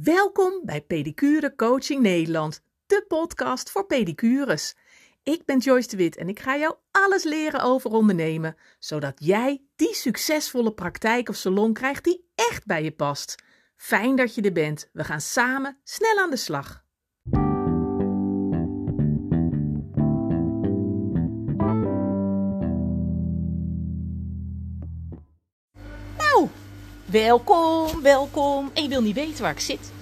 Welkom bij Pedicure Coaching Nederland, de podcast voor pedicures. Ik ben Joyce de Wit en ik ga jou alles leren over ondernemen, zodat jij die succesvolle praktijk of salon krijgt die echt bij je past. Fijn dat je er bent. We gaan samen snel aan de slag. Welkom, welkom. En je wil niet weten waar ik zit.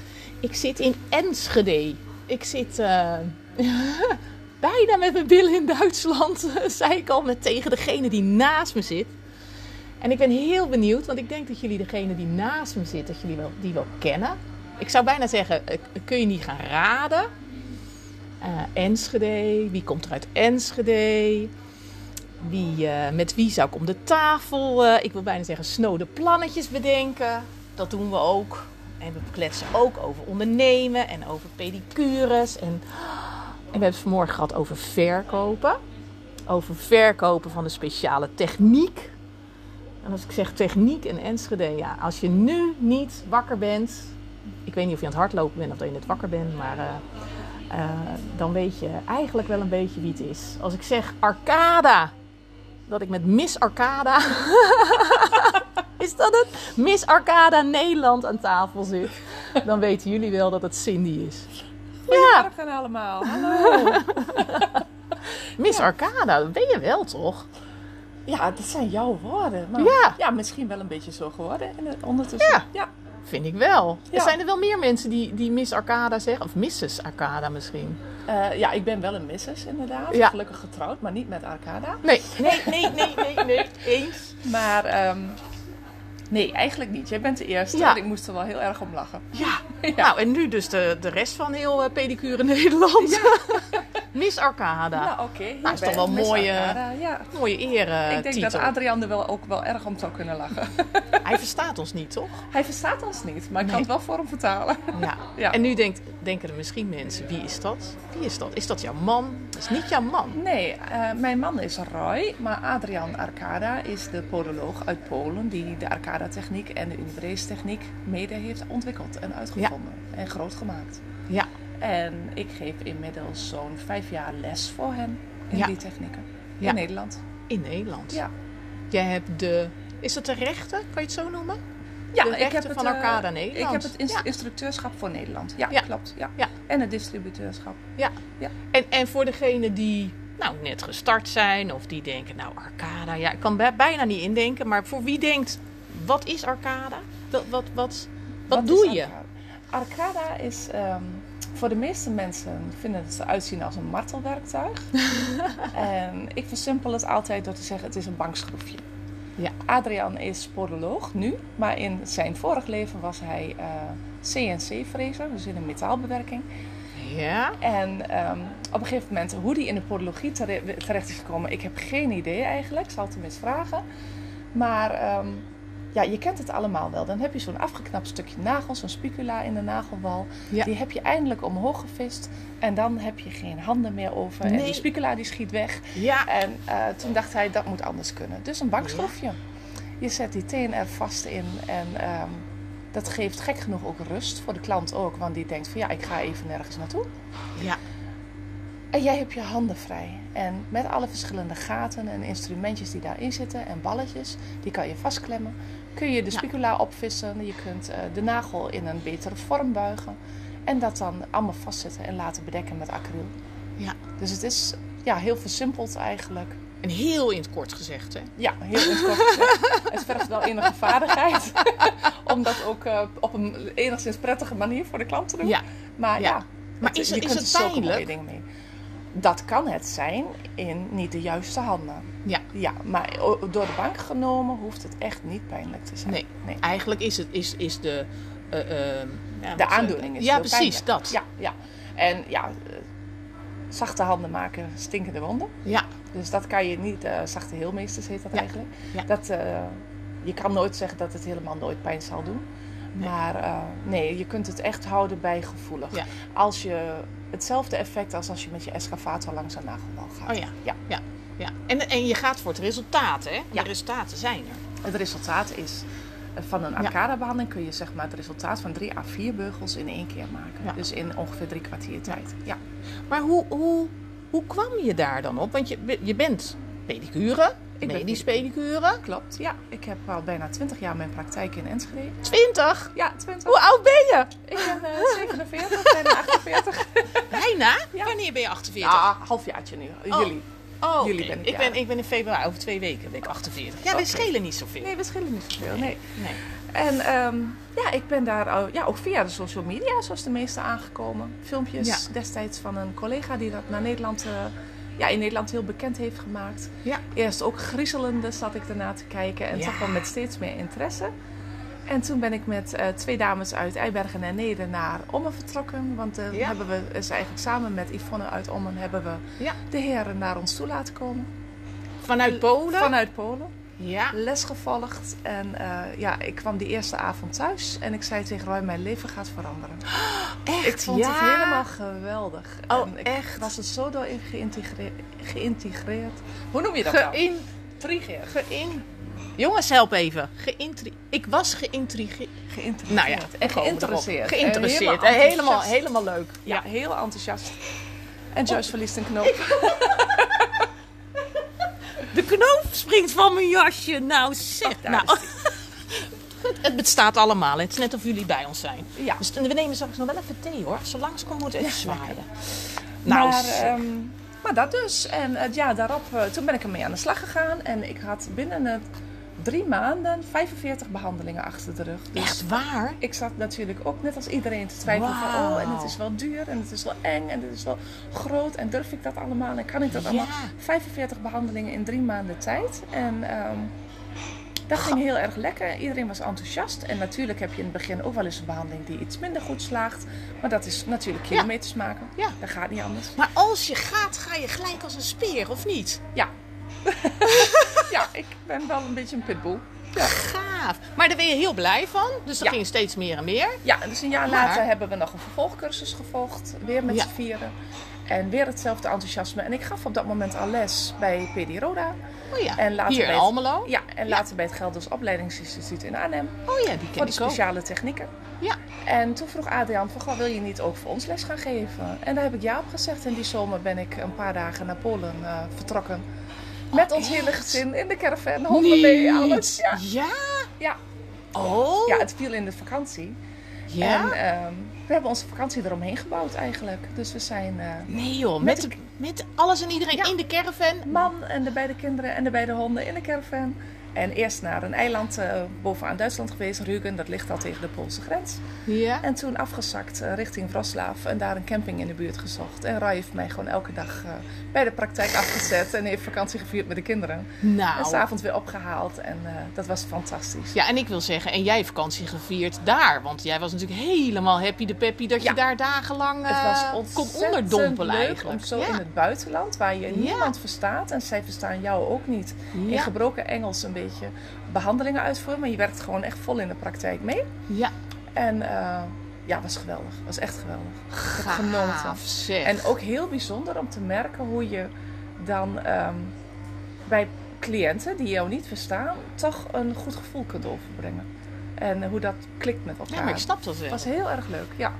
Ik zit in Enschede. Ik zit eh, bijna met mijn billen in Duitsland, zei ik al, met tegen degene die naast me zit. En ik ben heel benieuwd, want ik denk dat jullie degene die naast me zit, dat jullie wel, die wel kennen. Ik zou bijna zeggen, eh, kun je niet gaan raden? Eh, Enschede, wie komt er uit Enschede? Wie, eh, met wie zou ik om de tafel, eh, ik wil bijna zeggen, snode plannetjes bedenken? Dat doen we ook. En we kletsen ook over ondernemen en over pedicures. En, we hebben het vanmorgen gehad over verkopen. Over verkopen van de speciale techniek. En als ik zeg techniek en Enschede, ja, als je nu niet wakker bent. Ik weet niet of je aan het hardlopen bent of dat je net wakker bent, maar eh, dan weet je eigenlijk wel een beetje wie het is. Als ik zeg Arcada, dat ik met Miss Arcada. is dat het? Miss Arcada Nederland aan tafel zit. Dan weten jullie wel dat het Cindy is. Goedemorgen allemaal. Hallo. Miss Arcada, dat ben je wel toch? Ja, dat zijn jouw woorden. Maar Ja. ja. misschien wel een beetje zo geworden het, ondertussen. Ja. ja. Vind ik wel. Er zijn er wel meer mensen die, die Miss Arcada zeggen. Of Mrs. Arcada misschien. Eh, ja, ik ben wel een missus inderdaad. Ja. Gelukkig getrouwd, maar niet met Arcada. Nee, nee, nee, nee, nee, nee. Eens. Maar ehm, nee, eigenlijk niet. Jij bent de eerste Ja. en ik moest er wel heel erg om lachen. Ja. Ja. Nou, en nu dus de, de rest van heel eh, pedicure Nederland. Miss Arcada. Nou, oké. Nou, is toch wel Miss mooie- Ja. Mooie ere ik denk dat Adriaan er wel ook wel erg om zou kunnen lachen. Hij verstaat ons niet, toch? Hij verstaat ons niet, maar ik Nee. kan het wel voor hem vertalen. Ja. Ja. En nu denkt, denken er misschien mensen, wie is dat? Wie is dat? Is dat jouw man? Dat is niet jouw man. Nee, eh, mijn man is Roy, maar Adrian Arcada is de podoloog uit Polen die de Arcada-techniek en de Unibrace-techniek mede heeft ontwikkeld en uitgevonden en groot gemaakt. Ja. En ik geef inmiddels zo'n vijf jaar les voor hen in Ja. die technieken Ja. in Nederland. In Nederland. Ja, Jij hebt de... Is dat de rechten? Kan je het zo noemen? ja De rechten van eh, Arcada Nederland. Ik heb het Ja. instructeurschap voor Nederland. Ja, Ja. klopt. Ja. Ja. En het distributeurschap. Ja. Ja. En, en voor degenen die nou, net gestart zijn of die denken, nou Arcada, ja, ik kan bij- bijna niet indenken, maar voor wie denkt, wat is Arcada? Wat, wat, wat, wat, doe je? Arcada? Arcada is ehm, voor de meeste mensen vinden het eruit zien als een martelwerktuig. en ik versimpel het altijd door te zeggen: het is een bankschroefje. Ja. Adrian is podoloog nu, maar in zijn vorig leven was hij eh, CNC-frezer, dus in een metaalbewerking. Ja, En ehm, op een gegeven moment, hoe die in de podologie tere- terecht is gekomen, ik heb geen idee eigenlijk. Ik zal het hem eens vragen. Maar ehm, ja, je kent het allemaal wel. Dan heb je zo'n afgeknapt stukje nagel, zo'n spicula in de nagelwal. Ja. Die heb je eindelijk omhoog gevist. En dan heb je geen handen meer over. En Nee. die spicula die schiet weg. ja, En eh, toen dacht hij, dat moet anders kunnen. Dus een bankschroefje. Je zet die teen er vast in. En ehm, dat geeft gek genoeg ook rust voor de klant ook. Want die denkt van ja, ik ga even nergens naartoe. ja, En jij hebt je handen vrij. En met alle verschillende gaten en instrumentjes die daarin zitten en balletjes, die kan je vastklemmen. Kun je de spicula opvissen. Je kunt eh, de nagel in een betere vorm buigen. En dat dan allemaal vastzetten en laten bedekken met acryl. ja. Dus het is ja, heel versimpeld eigenlijk. En heel in het kort gezegd, hè? Ja, heel in het kort gezegd. Het vergt wel enige vaardigheid. om dat ook eh, op een enigszins prettige manier voor de klant te doen. Ja, Maar Ja. ja, Maar is je het- is kunt het er zulke pijnlijk? mooie dingen mee. Dat kan het zijn in niet de juiste handen. ja. Ja, maar door de bank genomen hoeft het echt niet pijnlijk te zijn. Nee. Eigenlijk is, het, is, is de... eh, ja, De aandoening is Ja, precies, pijnlijk. dat. Ja, ja. En ja, eh, zachte handen maken stinkende wonden. Ja, Dus dat kan je niet, eh, zachte heelmeesters heet dat Ja. eigenlijk. Ja. Dat, eh, je kan nooit zeggen dat het helemaal nooit pijn zal doen. Nee. Maar eh, nee, je kunt het echt houden bij gevoelig. Ja. Als je hetzelfde effect als als je met je excavator langs een nagelwal gaat. oh ja. Ja. ja. ja. En, en je gaat voor het resultaat, hè? Ja. De resultaten zijn er. Het resultaat is Eh, Van een arcade-behandeling kun je zeg maar, het resultaat van drie à vier beugels in één keer maken. Ja. Dus in ongeveer drie kwartier tijd. Ja. Maar hoe, hoe, hoe kwam je daar dan op? Want je, je bent pedicure, Ik ben medisch pedicure. Klopt, ja. Ik heb al bijna 20 jaar mijn praktijk in Enschede. 20. Ja, 20. Hoe oud ben je? Ik ben eh, 47, bijna 48. Bijna? Ja. Wanneer ben je 48? Ja, halfjaartje nu. Oh. Jullie. oh, jullie ben ik, ben, ik ben in februari, over twee weken ben ik 48. Ja, we schelen niet zoveel. Nee, we schillen niet zoveel. Nee. Nee. En ehm, ja, ik ben daar al- ja, ook via de social media, zoals de meeste aangekomen. Filmpjes Ja. destijds van een collega die dat naar Nederland, eh, ja, in Nederland heel bekend heeft gemaakt. Ja. Eerst ook griezelende zat ik ernaar te kijken en Ja. toch wel met steeds meer interesse. En toen ben ik met eh, twee dames uit Eibergen en Neder naar Ommen vertrokken. Want eh, Ja. hebben we, is eigenlijk samen met Yvonne uit Ommen hebben we de heren naar ons toe laten komen. Vanuit Polen? Vanuit Polen. Ja. Les gevolgd. En eh, ja, ik kwam die eerste avond thuis. En ik zei tegen Roy, mijn leven gaat veranderen. Echt? Ik vond ja? het helemaal geweldig. Oh, en ik echt? was er zo door geïntegreerd. Hoe noem je dat nou? Geïntrigeerd. Geïn... Jongens, help even. Geïntri... Ik was geïntrigeerd. Geïntegreerd. Nou ja, gewoon geïnteresseerd. erop. Geïnteresseerd. En En helemaal, helemaal leuk. Ja, heel enthousiast. En Joyce verliest een knoop. De knoop springt van mijn jasje. Nou, zeg. daar nou. Het, het bestaat allemaal. Het is net of jullie bij ons zijn. Ja. Dus we nemen straks nog wel even thee hoor. Als ze langskomen moet even zwaaien. Nou, maar, ehm, maar dat dus. En eh, ja, daarop, eh, toen ben ik ermee aan de slag gegaan. En ik had binnen het drie maanden 45 behandelingen achter de rug. Dus echt waar? ik zat natuurlijk ook net als iedereen te twijfelen van... Oh, en het is wel duur en het is wel eng en het is wel groot. En durf ik dat allemaal en kan ik dat Ja. allemaal? 45 behandelingen in drie maanden tijd. En ehm, dat ging heel erg lekker. Iedereen was enthousiast. En natuurlijk heb je in het begin ook wel eens een behandeling die iets minder goed slaagt. Maar dat is natuurlijk kilometers maken. Ja. Dat gaat niet anders. Maar als je gaat, ga je gelijk als een speer, of niet? Ja. ja, ik ben wel een beetje een pitbull. Ja. Gaaf. Maar daar ben je heel blij van. Dus dat Ja. ging steeds meer en meer. Ja, dus een jaar Maar- later hebben we nog een vervolgcursus gevolgd. Weer met Ja. z'n vieren. En weer hetzelfde enthousiasme. En ik gaf op dat moment al les bij PD Roda. Oh ja. En later Hier bij in het- Almelo. Ja, en later bij het Gelders Opleidingsinstituut in Arnhem. Oh ja, die Voor ken de ik ook. speciale technieken. Ja. En toen vroeg Adriaan van, wil je niet ook voor ons les gaan geven? En daar heb ik ja op gezegd. En die zomer ben ik een paar dagen naar Polen eh, vertrokken. Met ons hele gezin in de caravan, honden mee, alles. Ja. Ja? Ja. Oh. ja, het viel in de vakantie. Ja? En ehm, we hebben onze vakantie eromheen gebouwd eigenlijk. Dus we zijn eh, Nee joh, Met met, de- met alles en iedereen Ja. in de caravan. man en de beide kinderen en de beide honden in de caravan. En eerst naar een eiland eh, bovenaan Duitsland geweest, Rügen. Dat ligt al tegen de Poolse grens. Ja. En toen afgezakt eh, richting Wroclaw en daar een camping in de buurt gezocht. En Rai heeft mij gewoon elke dag eh, bij de praktijk afgezet en heeft vakantie gevierd met de kinderen. En Nou. s'avonds weer opgehaald en dat was fantastisch. Ja, en ik wil zeggen, en jij vakantie gevierd daar. Want jij was natuurlijk helemaal happy de peppy dat Ja. je daar dagenlang Het was kon onderdompelen leuk eigenlijk. om zo ja. in het buitenland, waar je niemand verstaat en zij verstaan jou ook niet, in gebroken Engels een beetje behandelingen uitvoeren. Maar je werkt gewoon echt vol in de praktijk mee. Ja, En eh, ja, was geweldig. Was echt geweldig. Ik heb genoten. gaaf zeg. En ook heel bijzonder om te merken hoe je dan ehm, bij cliënten die jou niet verstaan, toch een goed gevoel kunt overbrengen. En hoe dat klikt met elkaar. ja, maar ik snap dat wel. Het was heel erg leuk, ja.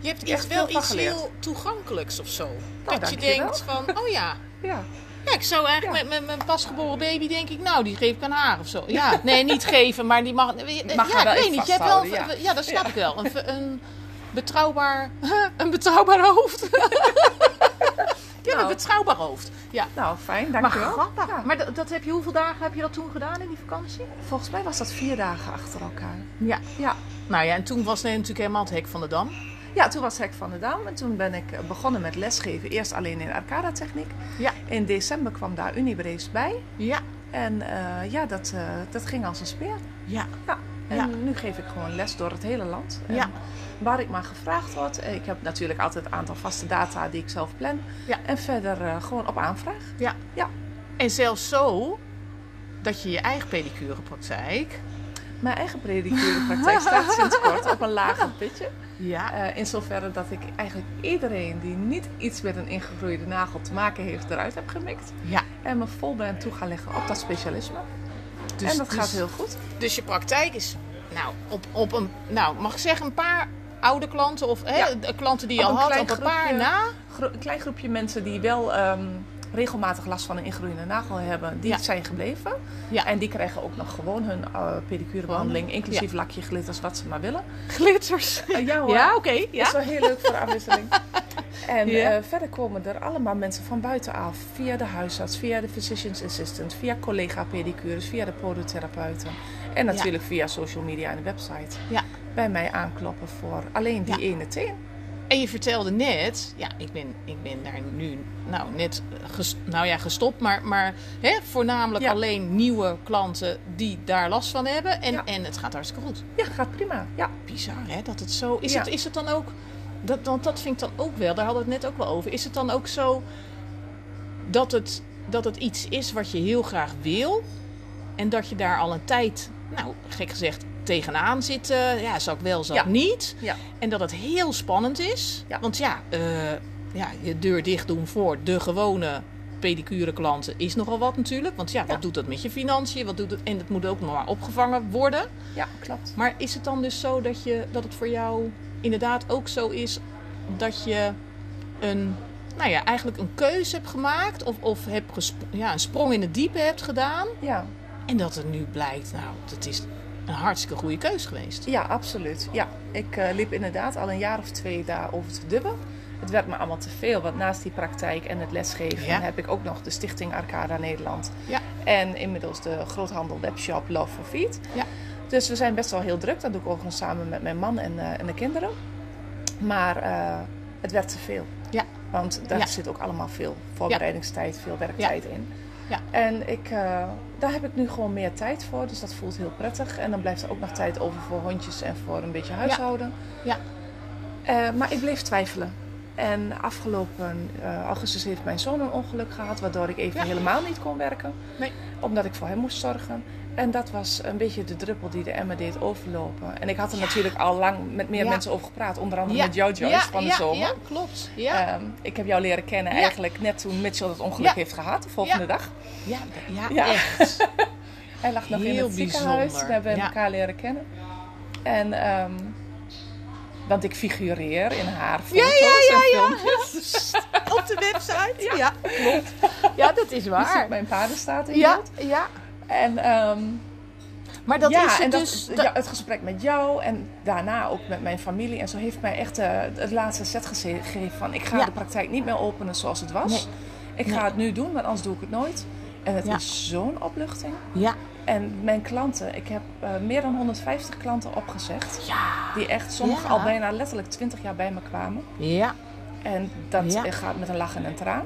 Je hebt echt iets, wel iets geleerd. heel toegankelijks of zo. dat je denkt van, oh ja. Ja, Ja, ik zou eigenlijk Ja. met, mijn pasgeboren baby denk ik, nou, die geef ik aan haar of zo. Ja, nee, niet geven, maar die mag... Mag ja, haar wel ik weet niet. Je hebt wel, ja. ja. dat snap Ja. ik wel. Een, een betrouwbaar, een betrouwbaar hoofd. ja, een Nou. betrouwbaar hoofd. Ja. nou fijn, Maar dankjewel. grappig. Ja. Maar dat, dat heb je, hoeveel dagen heb je dat toen gedaan in die vakantie? Volgens mij was dat vier dagen achter elkaar. Ja. Ja. Nou ja, en toen was het natuurlijk helemaal het hek van de dam. Ja, toen was Hek van de Dam en toen ben ik eh, begonnen met lesgeven. Eerst alleen in Arcada-techniek. Ja. In december kwam daar Unibrace bij. Ja. En eh, ja, dat, eh, dat ging als een speer. Ja. Ja. En Ja. nu geef ik gewoon les door het hele land. En Ja. Waar ik maar gevraagd word. Ik heb natuurlijk altijd een aantal vaste data die ik zelf plan. Ja. En verder gewoon op aanvraag. Ja. Ja. En zelfs zo dat je je eigen pedicurepraktijk... Mijn eigen predicurepraktijk staat sinds kort op een lager pitje. Ja. Eh, in zoverre dat ik eigenlijk iedereen die niet iets met een ingegroeide nagel te maken heeft, eruit heb gemikt. Ja. En me vol ben toe gaan leggen op dat specialisme. Dus, en dat dus- gaat heel goed. Dus je praktijk is, nou, op, op een, nou, mag ik zeggen, een paar oude klanten of hè, Ja. klanten die je al had, op een paar na. Een klein groepje mensen die wel ehm, regelmatig last van een ingroeiende nagel hebben, die Ja. zijn gebleven. Ja. En die krijgen ook nog gewoon hun uh, pedicurebehandeling, inclusief lakje, glitters, wat ze maar willen. Glitters. Eh, ja hoor. Ja, oké. Dat ja. is wel heel leuk voor de afwisseling. En eh, verder komen er allemaal mensen van buitenaf. Via de huisarts, via de physician's assistant, via collega-pedicures, via de podotherapeuten. En natuurlijk via social media en de website. Ja. Bij mij aankloppen voor alleen die ene teen. En je vertelde net, ja, ik ben, ik ben daar nu nou net ges- nou ja, gestopt, maar, maar hè, voornamelijk Ja. alleen nieuwe klanten die daar last van hebben. En, Ja. en het gaat hartstikke goed. Ja, gaat prima. Ja. Bizar hè, dat het zo is. Ja. Het, is het dan ook, dat, want dat vind ik dan ook wel, daar hadden we het net ook wel over. Is het dan ook zo dat het, dat het iets is wat je heel graag wil en dat je daar al een tijd, nou gek gezegd, tegenaan zit? eh, ja, zou ik wel, zou ik Ja. niet. Ja. En dat het heel spannend is. Ja. Want ja, eh, ja, je deur dicht doen voor de gewone pedicure klanten is nogal wat natuurlijk. Want ja, wat doet dat met je financiën? Wat doet het? En het moet ook nog maar opgevangen worden. ja, klopt. Maar is het dan dus zo dat, je, dat het voor jou inderdaad ook zo is dat je een, nou ja, eigenlijk een keuze hebt gemaakt of, of gesp- ja, een sprong in het diepe hebt gedaan Ja. en dat het nu blijkt, nou, dat is een hartstikke goede keus geweest. Ja, absoluut. Ja, ik eh, liep inderdaad al een jaar of twee daarover te dubben. Het werd me allemaal te veel, want naast die praktijk en het lesgeven Ja. heb ik ook nog de Stichting Arcada Nederland. Ja. En inmiddels de groothandel webshop Love for Feet. Ja. Dus we zijn best wel heel druk. Dat doe ik ook nog samen met mijn man en, eh, en de kinderen. Maar eh, het werd te veel. Ja. Want daar Ja. zit ook allemaal veel voorbereidingstijd, veel werktijd in. Ja. En ik, daar heb ik nu gewoon meer tijd voor. Dus dat voelt heel prettig. En dan blijft er ook nog tijd over voor hondjes en voor een beetje huishouden. Ja. Eh, maar ik bleef twijfelen. En afgelopen eh, augustus heeft mijn zoon een ongeluk gehad, waardoor ik even Ja. helemaal niet kon werken. Nee. Omdat ik voor hem moest zorgen. En dat was een beetje de druppel die de emmer deed overlopen. En ik had er natuurlijk al lang met meer Ja. mensen over gepraat. Onder andere Ja. met jou, Joyce, van de ja, zomer. Ja, klopt. Ja, Ehm, ik heb jou leren kennen eigenlijk net toen Mitchell het ongeluk heeft gehad, de volgende dag. ja, ja, echt. Hij lag nog in het ziekenhuis. bijzonder. We hebben elkaar leren kennen. En, ehm, want ik figureer in haar foto's Ja, ja, en ja, ja. filmpjes. Op de website. Ja, klopt. Ja, dat is Je waar. ziet mijn paardenstaat in Ja, beeld. ja. En, ehm, Maar dat ja, is en dat, dus. ja, het gesprek met jou en daarna ook met mijn familie. En zo heeft mij echt eh, het laatste set gegeven van... ik ga de praktijk niet meer openen zoals het was. Nee. Ik Nee. ga het nu doen, want anders doe ik het nooit. En het is zo'n opluchting. Ja. En mijn klanten, ik heb eh, meer dan 150 klanten opgezegd. Ja. Die echt, Ja. al bijna letterlijk 20 jaar bij me kwamen. Ja. En dat Ja. gaat met een lach en een traan.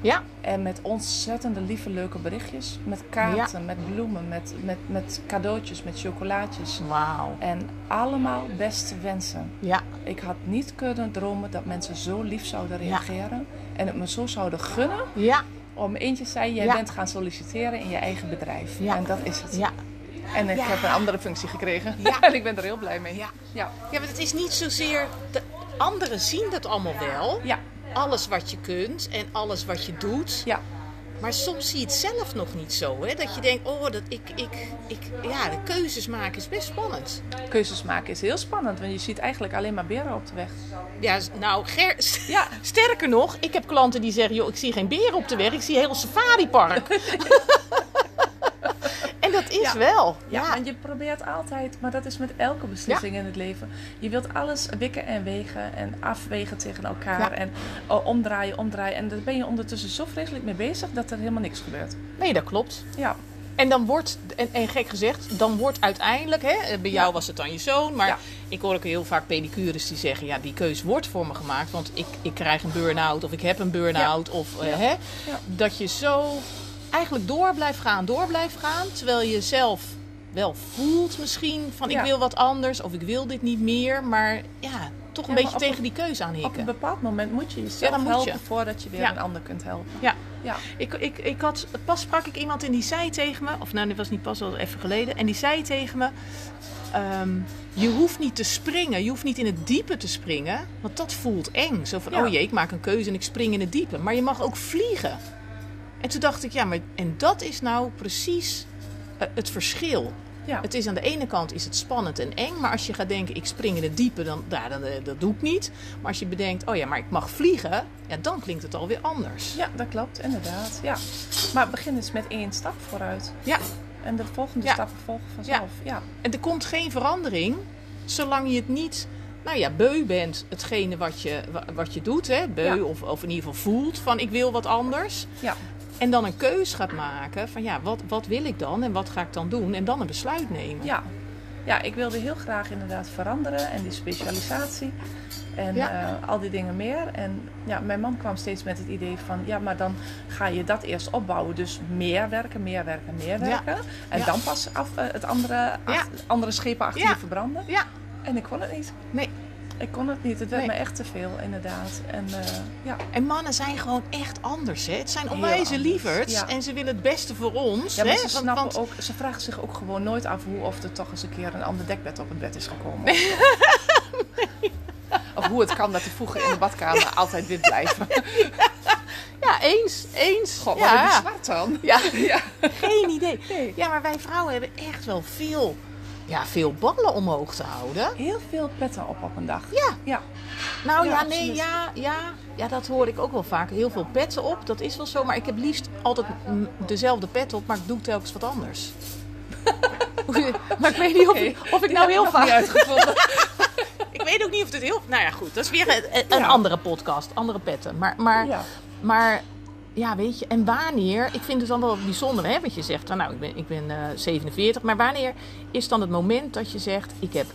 Ja. En met ontzettende lieve, leuke berichtjes. Met kaarten, met bloemen, met, met, met cadeautjes, met chocolaatjes. Wauw. En allemaal beste wensen. Ja. Ik had niet kunnen dromen dat mensen zo lief zouden reageren. En het me zo zouden gunnen. Ja. Om eentje zei, jij Ja. bent gaan solliciteren in je eigen bedrijf. Ja. En dat is het. Ja. En ik Ja. heb een andere functie gekregen. Ja. en ik ben er heel blij mee. Ja. Ja. Ja, maar het is niet zozeer. De anderen zien dat allemaal wel. Ja. Alles wat je kunt en alles wat je doet. Ja. Maar soms zie je het zelf nog niet zo. Hè? Dat je denkt, oh, dat ik, ik, ik, ja, de keuzes maken is best spannend. Keuzes maken is heel spannend, want je ziet eigenlijk alleen maar beren op de weg. Ja, nou, Ger, Ja. sterker nog, ik heb klanten die zeggen, joh, ik zie geen beren op de weg, ik zie een heel safaripark. dat is Ja. wel. Ja, Ja. en je probeert altijd, maar dat is met elke beslissing in het leven. Je wilt alles wikken en wegen en afwegen tegen elkaar en oh, omdraaien, omdraaien. En daar ben je ondertussen zo vreselijk mee bezig dat er helemaal niks gebeurt. Nee, dat klopt. Ja, En dan wordt, en, en gek gezegd, dan wordt uiteindelijk, hè, bij jou Ja. was het dan je zoon, maar Ja. ik hoor ook heel vaak pedicures die zeggen, ja, die keus wordt voor me gemaakt, want ik, ik krijg een burn-out of ik heb een burn-out of eh, hè, dat je zo eigenlijk door blijft gaan, door blijft gaan, terwijl je zelf wel voelt misschien van Ja. ik wil wat anders of ik wil dit niet meer, maar ja, toch een Ja, beetje tegen een- die keuze aan op een hikken. bepaald moment moet je jezelf Ja, helpen je. voordat je weer Ja. een ander kunt helpen. Ja. Ja, Ik, ik, ik had, pas sprak ik iemand en die zei tegen me, of nou, dit was niet pas, al even geleden. En die zei tegen me: ehm, Je hoeft niet te springen, je hoeft niet in het diepe te springen, want dat voelt eng. Zo van. Oh jee, ik maak een keuze en ik spring in het diepe. Maar je mag ook vliegen. En toen dacht ik: Ja, maar en dat is nou precies eh, het verschil. Ja. Het is aan de ene kant is het spannend en eng, maar als je gaat denken ik spring in het diepe, dan, ja, dan eh, dat doe ik niet. Maar als je bedenkt, oh ja, maar ik mag vliegen, ja, dan klinkt het alweer anders. ja, dat klopt, inderdaad. Ja. Maar begin eens met één stap vooruit. Ja, En de volgende Ja. stappen volgen vanzelf. Ja. en er komt geen verandering zolang je het niet, nou ja, beu bent, hetgene wat je, wa- wat je doet, hè, beu Ja. of, of in ieder geval voelt van ik wil wat anders. Ja. En dan een keus gaat maken van ja, wat, wat wil ik dan en wat ga ik dan doen? En dan een besluit nemen. Ja. ja, ik wilde heel graag inderdaad veranderen en die specialisatie en Ja. eh, al die dingen meer. En ja, mijn man kwam steeds met het idee van ja, maar dan ga je dat eerst opbouwen. Dus meer werken, meer werken, meer Ja. werken. En Ja. dan pas af, eh, het andere, ach- andere schepen achter je verbranden. Ja. En ik kon het niet. Nee. Ik kon het niet. Het werd Nee. me echt te veel, inderdaad. En eh, ja. En mannen zijn gewoon echt anders. Hè? Het zijn onwijze lieverds ja. en ze willen het beste voor ons. Ja, hè? ze, Want- snappen want- ook, ze vragen zich ook gewoon nooit af hoe of er toch eens een keer een ander dekbed op het bed is gekomen. Of hoe het kan dat de voegen in de badkamer altijd wit blijven. Ja, eens. eens. God, wat ja. zwart dan? Ja, Ja. geen idee. Nee. Ja, maar wij vrouwen hebben echt wel veel, ja, veel ballen omhoog te houden. Heel veel petten op op een dag. Ja, Ja, nou Ja, nee, ja, ja, ja, dat hoor ik ook wel vaak. Heel veel petten op, dat is wel zo. Maar ik heb liefst altijd dezelfde pet op, maar ik doe telkens wat anders. maar ik weet niet of, ik- of ik nou heel vaak... uitgevonden. Ik weet ook niet of dit heel... Nou ja, goed, dat is weer een, een Ja. andere podcast, andere petten. Maar, maar, maar ja, weet je, en wanneer... Ik vind het dan wel bijzonder, hè, wat je zegt. van, Nou, ik ben, ik ben eh, 47, maar wanneer is dan het moment dat je zegt... Ik heb...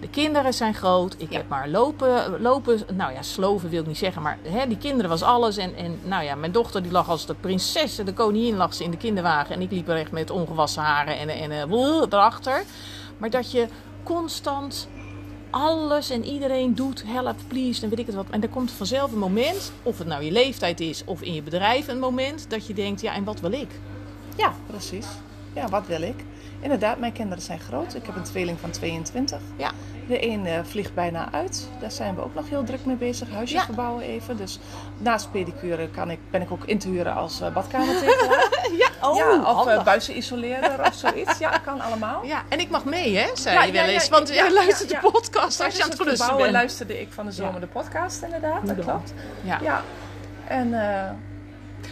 De kinderen zijn groot. Ik Ja. heb maar lopen, lopen, nou ja, sloven wil ik niet zeggen, maar hè, die kinderen was alles. En, en nou ja, mijn dochter die lag als de prinses, de koningin lag ze in de kinderwagen. En ik liep er echt met ongewassen haren en, en, en erachter. Maar dat je constant alles en iedereen doet, help, please, en weet ik het wat. En er komt vanzelf een moment, of het nou je leeftijd is of in je bedrijf een moment, dat je denkt, ja, en wat wil ik? ja, precies. Ja, wat wil ik? Inderdaad, mijn kinderen zijn groot. Ik heb een tweeling van 22. Ja, De een eh, vliegt bijna uit. Daar zijn we ook nog heel druk mee bezig. Huisje Ja. verbouwen even. Dus naast pedicure kan ik, ben ik ook in te huren als uh, ja, oh, ja, of uh, buizenisoleerder of zoiets. Ja, kan allemaal. Ja, en ik mag mee, hè, zei Ja, je wel eens. Want jij luistert de podcast als je aan het klussen verbouwen bent. luisterde ik van de zomer de podcast inderdaad. Dat klopt. Ja. Ja. En eh,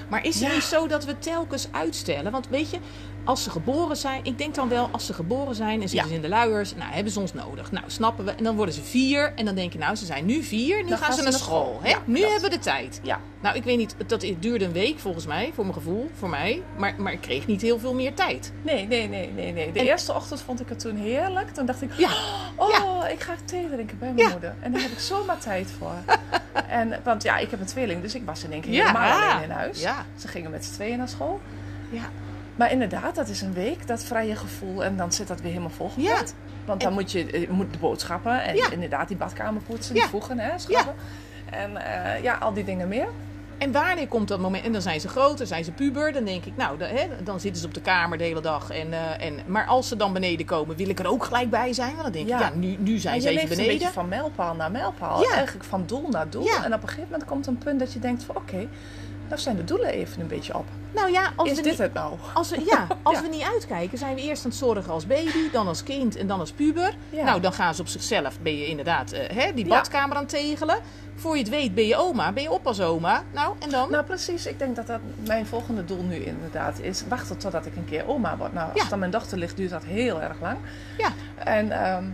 Maar is het Ja. niet zo dat we telkens uitstellen? Want weet je, als ze geboren zijn, ik denk dan wel, als ze geboren zijn en Ja. ze in de luiers, nou hebben ze ons nodig. Nou, snappen we. En dan worden ze vier. En dan denk je, nou, ze zijn nu vier, nu gaan, ze naar school. hè? Ja, nu hebben we de tijd. ja, Nou, ik weet niet, dat het duurde een week volgens mij, voor mijn gevoel, voor mij. Maar, maar ik kreeg niet heel veel meer tijd. nee, nee, nee, nee, nee. De En- eerste ochtend vond ik het toen heerlijk. Toen dacht ik, Ja, oh, ik ga thee drinken bij mijn moeder. En daar heb ik zomaar tijd voor. en, want ja, ik heb een tweeling, dus ik was in één keer Ja. helemaal alleen in huis. Ja. Ze gingen met z'n tweeën naar school. ja. Maar inderdaad, dat is een week, dat vrije gevoel. En dan zit dat weer helemaal volgepakt. Want dan En- moet je eh, moet de boodschappen en Ja. inderdaad die badkamer poetsen, Ja. die voegen, hè, schrubben. En eh, ja, al die dingen meer. En wanneer komt dat moment? En dan zijn ze groot, dan zijn ze puber. Dan denk ik, nou, dan, hè, dan zitten ze op de kamer de hele dag. En, eh, en, maar als ze dan beneden komen, wil ik er ook gelijk bij zijn. Want dan denk Ja. ik, ja, nu, nu zijn ze je even leeft een beneden. beetje van mijlpaal naar mijlpaal. Ja. Eigenlijk van doel naar doel. Ja. En op een gegeven moment komt een punt dat je denkt van oké, nou zijn de doelen even een beetje op. Nou ja, als is we dit niet, het nou? Als we, ja, als Ja. we niet uitkijken, zijn we eerst aan het zorgen als baby, dan als kind en dan als puber. Ja. Nou, dan gaan ze op zichzelf, ben je inderdaad eh, hè, die Ja. badkamer aan tegelen. Voor je het weet ben je oma, ben je oppasoma. Nou, en dan? Nou precies, ik denk dat dat mijn volgende doel nu inderdaad is. Wachten totdat ik een keer oma word. Nou, als aan mijn dochter ligt, duurt dat heel erg lang. ja. En, ehm,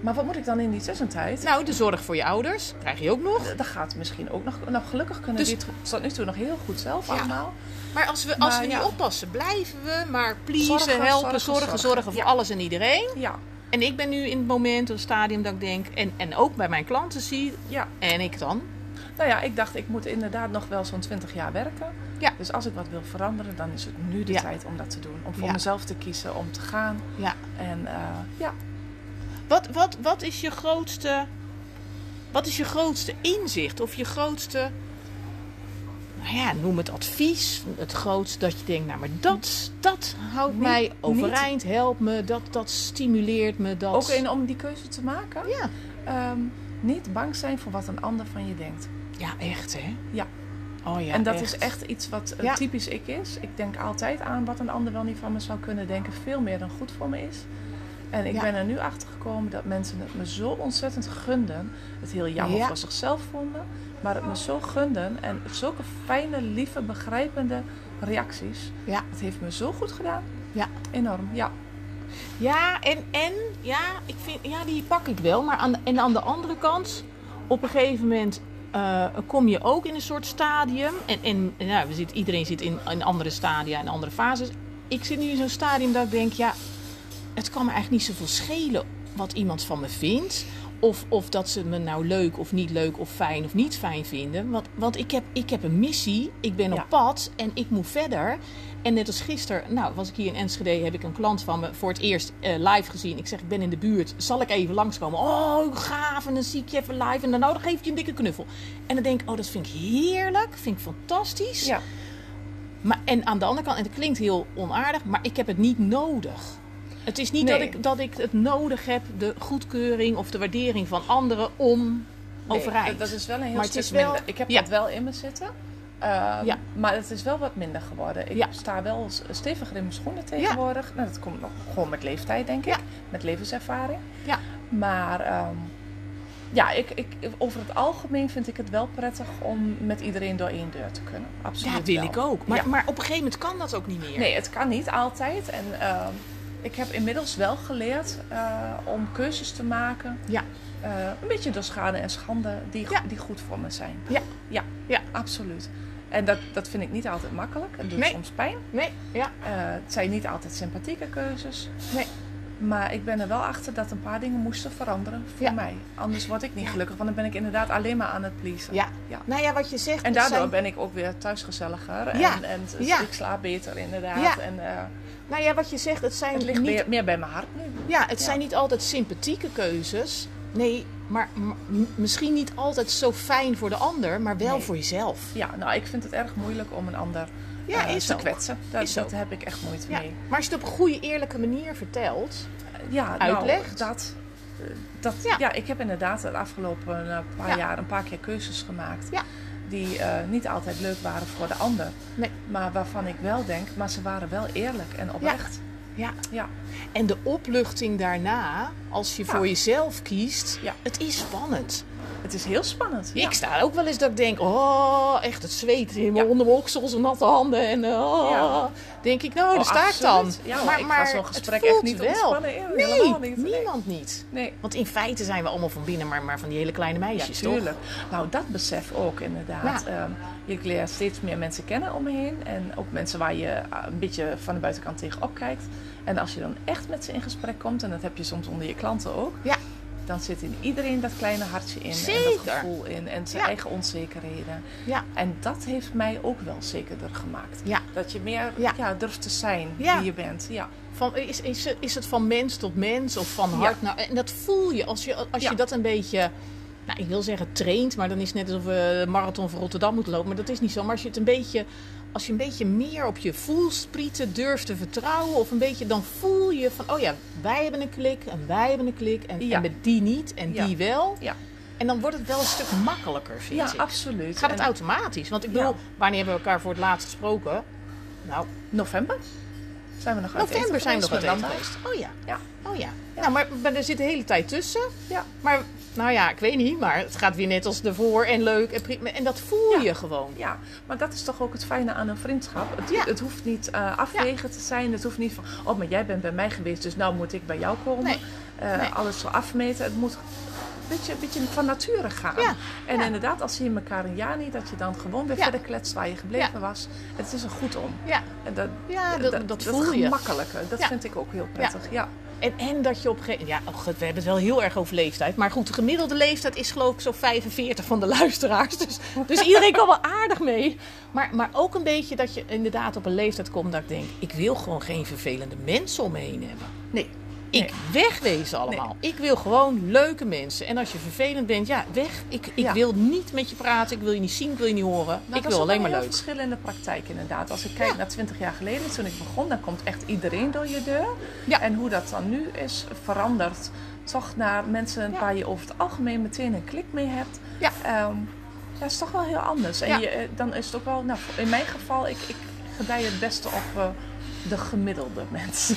maar wat moet ik dan in die tussentijd? Nou, de zorg voor je ouders krijg je ook nog. Dat gaat misschien ook nog, nog gelukkig kunnen Dus- die het tot nu toe nog heel goed zelf Ja. allemaal. Maar als we, als Maar we niet ja. oppassen, blijven we maar pleasen, Zorgen, helpen, zorgen, zorgen, voor Ja. alles en iedereen. Ja, En ik ben nu in het moment, een stadium dat ik denk, en, en ook bij mijn klanten zie, ja. en ik dan. Nou ja, ik dacht ik moet inderdaad nog wel zo'n 20 jaar werken. Ja. Dus als ik wat wil veranderen, dan is het nu de tijd om dat te doen. Om voor mezelf te kiezen, om te gaan. Ja. En eh, ja, Wat, wat, wat is je grootste, wat is je grootste inzicht of je grootste, nou ja, noem het advies, het grootste dat je denkt, nou maar dat, dat houdt Niet- mij overeind, helpt me, dat, dat stimuleert me, dat. ook in om die keuze te maken. Ja. Ehm, niet bang zijn voor wat een ander van je denkt. ja, echt hè. Ja. Oh ja, en dat echt. is echt iets wat eh, Ja. typisch ik is. Ik denk altijd aan wat een ander wel niet van me zou kunnen denken. Veel meer dan goed voor me is. En ik Ja. ben er nu achter gekomen dat mensen het me zo ontzettend gunden. Het heel jammer Ja. voor zichzelf vonden. Maar het me zo gunden. En zulke fijne, lieve, begrijpende reacties. Ja. Het heeft me zo goed gedaan. Ja. Enorm, ja. Ja, en, en ja, ik vind, ja, die pak ik wel. Maar aan de, en aan de andere kant, op een gegeven moment eh, kom je ook in een soort stadium. En, en ja, we zitten, iedereen zit in, in andere stadia en andere fases. Ik zit nu in zo'n stadium dat ik denk, ja, het kan me eigenlijk niet zoveel schelen wat iemand van me vindt. Of, of dat ze me nou leuk of niet leuk of fijn of niet fijn vinden. Want, want ik, heb, ik heb een missie, ik ben Ja. op pad en ik moet verder. En net als gisteren, nou was ik hier in Enschede, heb ik een klant van me voor het eerst eh, live gezien. Ik zeg, ik ben in de buurt, zal ik even langskomen? Oh, gaaf, en dan zie ik je even live en dan, nou, dan geef ik je een dikke knuffel. En dan denk ik, oh, dat vind ik heerlijk, vind ik fantastisch. ja. Maar, en aan de andere kant, en het klinkt heel onaardig, maar ik heb het niet nodig. Het is niet Nee. dat, ik, dat ik het nodig heb, de goedkeuring of de waardering van anderen om Nee, overeind. dat- Dat is wel een heel Maar stuk wel- minder. Ik heb ja. dat wel in me zitten. Ehm, Ja. Maar het is wel wat minder geworden. Ik Ja. sta wel steviger in mijn schoenen tegenwoordig. Nou, dat komt nog gewoon met leeftijd, denk ik. Met levenservaring. Ja. Maar ehm, ja, ik, ik, over het algemeen vind ik het wel prettig om met iedereen door één deur te kunnen. Absoluut Ja, wil wel. ik ook. Maar, maar op een gegeven moment kan dat ook niet meer. Nee, het kan niet altijd. En ehm, ik heb inmiddels wel geleerd eh, om keuzes te maken. Ja. eh, een beetje door schade en schande die, Ja. die goed voor me zijn. Ja. Ja, Ja. absoluut. En dat, dat vind ik niet altijd makkelijk. Het doet Nee. soms pijn. Nee, ja. Eh, het zijn niet altijd sympathieke keuzes. Nee. Maar ik ben er wel achter dat een paar dingen moesten veranderen voor Ja. mij. Anders word ik niet Ja. gelukkig, want dan ben ik inderdaad alleen maar aan het pleasen. Ja. Ja. Nou ja, wat je zegt. En daardoor zijn- ben ik ook weer thuisgezelliger. En, en ik slaap beter inderdaad. En, eh, Nou ja, wat je zegt, het zijn het ligt niet meer, meer bij mijn hart nu. Ja, het zijn niet altijd sympathieke keuzes. Nee, maar misschien niet altijd zo fijn voor de ander, maar wel Nee. voor jezelf. Ja, nou, ik vind het erg moeilijk om een ander Ja, eh, is te kwetsen. Dat, Is dat heb ik echt moeite Ja. mee. Maar als je het op een goede, eerlijke manier vertelt. Ja, Uitlegt. Nou, dat, eh, dat, Ja. ja. ik heb inderdaad de afgelopen eh, paar Ja. jaar een paar keer keuzes gemaakt. Ja. Die eh, niet altijd leuk waren voor de ander. Nee. Maar waarvan ik wel denk, maar ze waren wel eerlijk en oprecht. Ja. Ja. En de opluchting daarna, als je Ja. voor jezelf kiest, Ja. het is spannend. Het is heel spannend. Ja. Ik sta ook wel eens dat ik denk, oh, echt het zweet in mijn Ja. onder mijn oksels en natte handen. En oh, Ja. denk ik, nou, daar Oh, sta ik dan. maar ik ga zo'n gesprek echt niet wel. in. Nee, Helemaal niet. Nee. niemand niet. Nee. Want in feite zijn we allemaal van binnen maar, maar van die hele kleine meisjes, toch? tuurlijk. Nou, dat besef ook inderdaad. Ja. Ehm, je leert steeds meer mensen kennen om me heen. En ook mensen waar je eh, een beetje van de buitenkant tegenop kijkt. En als je dan echt met ze in gesprek komt, en dat heb je soms onder je klanten ook. Ja. Dan zit in iedereen dat kleine hartje in. En dat gevoel in. En zijn Ja. eigen onzekerheden. Ja. En dat heeft mij ook wel zekerder gemaakt. Ja. Dat je meer Ja. durft te zijn wie je bent. Ja. Van, is, is, het- is het van mens tot mens of van hart naar... En dat voel je als je, als je dat een beetje... Nou, ik wil zeggen traint, maar dan is het net alsof we de marathon van Rotterdam moeten lopen. Maar dat is niet zo. Maar als je het een beetje... Als je een beetje meer op je voelsprieten durft te vertrouwen... of een beetje, dan voel je van... Oh ja, wij hebben een klik en wij hebben een klik. En, Ja. en met die niet en Ja. die wel. Ja. En dan wordt het wel een stuk makkelijker, vind Ja, ik. absoluut. Gaat het automatisch? Want ik bedoel, wanneer hebben we elkaar voor het laatst gesproken? Nou, November? Zijn we nog november zijn we nog eten met geweest. Oh ja. Ja. Oh ja. Nou, maar, maar er zit de hele tijd tussen. Ja. Maar, nou ja, ik weet niet. Maar het gaat weer net als ervoor en leuk en prima. En dat voel Ja. je gewoon. Ja, maar dat is toch ook het fijne aan een vriendschap. Het, Ja. het hoeft niet eh, afwegen te zijn. Het hoeft niet van, oh, maar jij bent bij mij geweest, dus nou moet ik bij jou komen. Nee. Eh, Nee. Alles zo afmeten. Het moet een beetje, een beetje van nature gaan. Ja. En inderdaad, als je elkaar een jaar niet, dat je dan gewoon weer verder kletst waar je gebleven was. Het is er goed om. Ja. En dat, Ja, dat- dat voel je. gemakkelijke, dat Ja. vind ik ook heel prettig. Ja. En, en dat je op een gegeven Ja, oh we hebben het wel heel erg over leeftijd. Maar goed, de gemiddelde leeftijd is geloof ik zo 45 van de luisteraars. Dus, dus iedereen kan wel aardig mee. Maar, maar ook een beetje dat je inderdaad op een leeftijd komt dat ik denk... Ik wil gewoon geen vervelende mensen om me heen hebben. Nee. Ik wegwezen allemaal. Ik wil gewoon leuke mensen. En als je vervelend bent, ja, weg. Ik, ik Ja. wil niet met je praten. Ik wil je niet zien. Ik wil je niet horen. Nou, ik dat is wil alleen maar een heel leuk. verschil in de praktijk inderdaad. Als ik kijk Ja. naar 20 jaar geleden, toen ik begon, dan komt echt iedereen door je deur. Ja. En hoe dat dan nu is veranderd, toch naar mensen waar je over het algemeen meteen een klik mee hebt. Ja. Ehm, Ja, het is toch wel heel anders. En je, eh, dan is het ook wel, nou, in mijn geval, ik, ik gedij het beste op eh, de gemiddelde mensen.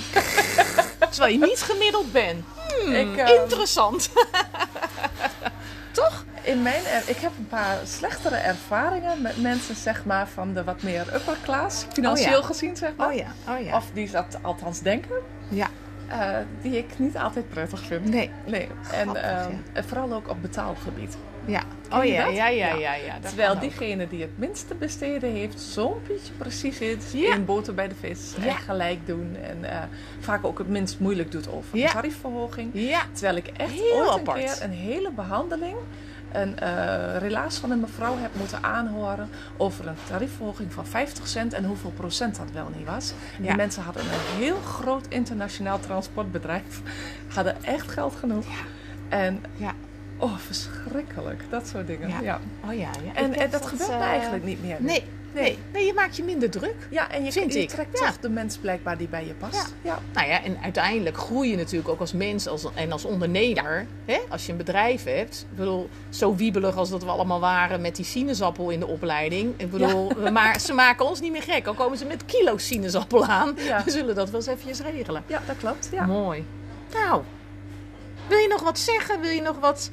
Terwijl je niet gemiddeld bent. Hmm, Ik, ehm, interessant. Toch? In mijn, er- ik heb een paar slechtere ervaringen met mensen, zeg maar, van de wat meer upper class, financieel Oh ja. gezien, zeg maar. Oh ja, oh ja. Of die dat althans denken, ja. eh, die ik niet altijd prettig vind. Nee. Nee, en ehm, ja. vooral ook op betaalgebied. Ja. Oh ja, ja, ja, Ja. ja, ja. Terwijl diegene die het minste besteden heeft, zo'n beetje precies Ja. in boter bij de vis. Ja. En gelijk doen. En eh, vaak ook het minst moeilijk doet over Ja. een tariefverhoging. Ja. Terwijl ik echt Heel een keer een hele behandeling, een eh, relaas van een mevrouw heb moeten aanhoren over een tariefverhoging van 50 cent en hoeveel procent dat wel niet was. Ja. Die mensen hadden een heel groot internationaal transportbedrijf, hadden echt geld genoeg. En Ja. Oh, verschrikkelijk, dat soort dingen. Ja. Ja. Oh ja, ja. En, en heb dat gebeurt eh, eigenlijk niet meer. Nee, nee, nee. je maakt je minder druk. Ja, en je, Vind je ik. trekt Ja. toch de mens blijkbaar die bij je past. Ja. Nou ja, en uiteindelijk groei je natuurlijk ook als mens als, en als ondernemer. Hè? Als je een bedrijf hebt. Ik bedoel, zo wiebelig als dat we allemaal waren met die sinaasappel in de opleiding. Ik bedoel, we ma ze maken ons niet meer gek. Al komen ze met kilo's sinaasappel aan. Ja. We zullen dat wel eens eventjes regelen. Ja, dat klopt. Ja. Mooi. Nou, wil je nog wat zeggen? Wil je nog wat...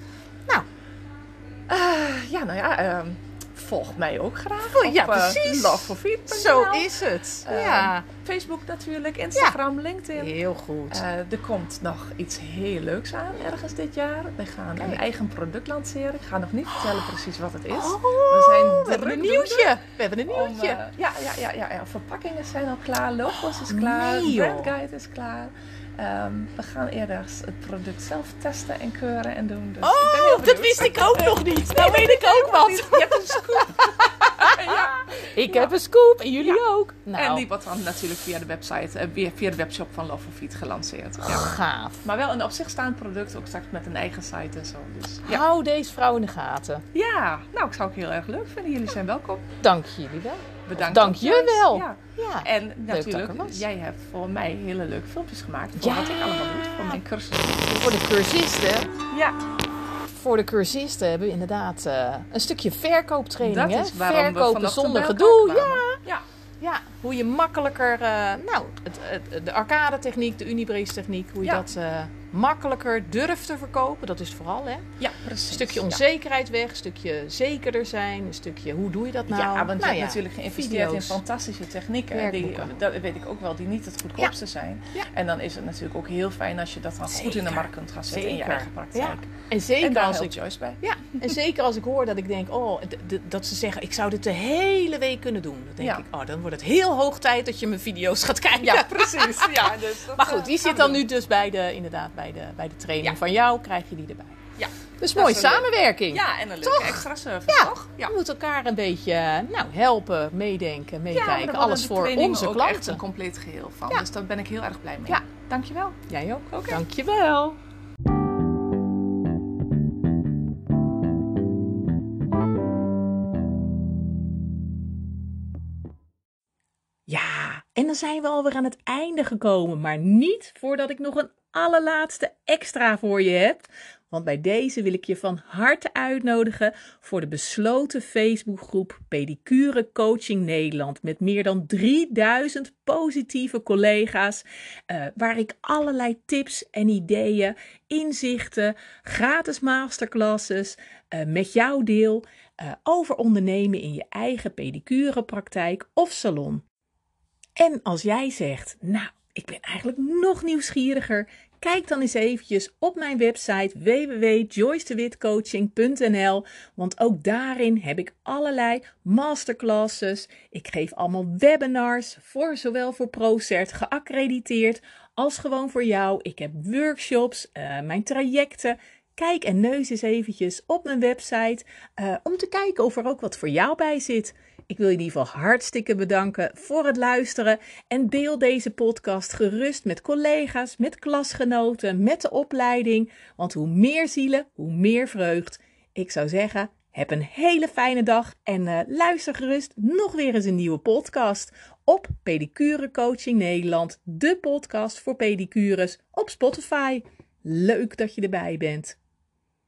Eh, ja, nou ja, ehm, volg mij ook graag. Oh, ja, op, eh, precies. loveforfeet.nl. zo is het. Eh, ja, Facebook natuurlijk, Instagram, LinkedIn. heel goed. Eh, er komt nog iets heel leuks aan ergens dit jaar. We gaan een eigen product lanceren. Ik ga nog niet vertellen precies wat het is. Oh, we zijn we hebben een nieuwtje. We hebben een nieuwtje. ja, ja, ja, ja, ja, verpakkingen zijn al klaar, logo's is klaar, Nee, joh. brandguide is klaar. Ehm, we gaan eerder het product zelf testen en keuren en doen. Dus ik Oh, dat wist ik ook nog niet. Nou weet ik ook wat. Je hebt een scoop. ja. Ik heb een scoop en jullie ook. Nou, En die wordt dan natuurlijk via de website, eh, via, de webshop van Love for Feet gelanceerd. Ja. gaaf. Maar wel een op zich staand product, ook straks met een eigen site en zo. Dus. Hou deze vrouw in de gaten. ja, nou, ik zou het heel erg leuk vinden. Jullie zijn welkom. Dank jullie wel. Bedankt. Dank je wel. Ja. Ja. En natuurlijk, jij hebt voor mij hele leuke filmpjes gemaakt. Voor Ja. wat ik allemaal doe, voor mijn cursus. Voor de cursisten, Ja, voor de cursisten hebben we inderdaad eh, een stukje verkooptraining. dat is waarom Verkopen zonder gedoe. Ja. ja. ja, hoe je makkelijker, eh, nou, het, het, de arcade techniek, de Unibrace techniek, hoe je dat eh, makkelijker durft te verkopen. Dat is vooral, hè? Ja, precies. Een stukje Ja. onzekerheid weg, een stukje zekerder zijn, een stukje hoe doe je dat nou? Ja, want je nou hebt ja, natuurlijk geïnvesteerd in video's. fantastische technieken. Die, dat weet ik ook wel, die niet het goedkoopste zijn. Ja. En dan is het natuurlijk ook heel fijn als je dat dan goed in de Zeker. markt kunt gaan zetten in je Zeker. eigen praktijk. Ja. En zeker En daar als ik Joyce bij. Ja, en zeker als ik hoor dat ik denk, oh, dat ze zeggen, ik zou dit de hele week kunnen doen. Dan denk Ja. ik, oh, dan wordt het heel hoog tijd dat je mijn video's gaat kijken. Ja, precies. Ja, dus Maar goed, eh, die zit dan nu dus bij de, inderdaad, bij de, bij de training Ja. van jou, krijg je die erbij. Ja. Dus mooie leuk. samenwerking. Ja, en een leuke Toch? extra service, Ja. toch? We moeten elkaar een beetje nou, helpen, meedenken, meekijken. worden Alles voor onze ook echt klanten. een compleet geheel van. Ja. Dus daar ben ik heel erg blij mee. Ja. Dankjewel. Jij ook? Oké. Dankjewel. Ja, en dan zijn we alweer aan het einde gekomen, maar niet voordat ik nog een allerlaatste extra voor je heb. Want bij deze wil ik je van harte uitnodigen voor de besloten Facebookgroep Pedicure Coaching Nederland. Met meer dan 3000 positieve collega's. eh, waar ik allerlei tips en ideeën, inzichten, gratis masterclasses eh, met jou deel. eh, over ondernemen in je eigen pedicurepraktijk of salon. En als jij zegt, nou, ik ben eigenlijk nog nieuwsgieriger, kijk dan eens eventjes op mijn website www.joycedewitcoaching.nl, want ook daarin heb ik allerlei masterclasses. Ik geef allemaal webinars voor zowel voor ProCert geaccrediteerd als gewoon voor jou. Ik heb workshops, eh, mijn trajecten. Kijk en neus eens eventjes op mijn website eh, om te kijken of er ook wat voor jou bij zit. Ik wil je in ieder geval hartstikke bedanken voor het luisteren en deel deze podcast gerust met collega's, met klasgenoten, met de opleiding. Want hoe meer zielen, hoe meer vreugd. Ik zou zeggen, heb een hele fijne dag en eh, luister gerust nog weer eens een nieuwe podcast op Pedicure Coaching Nederland, de podcast voor pedicures op Spotify. Leuk dat je erbij bent.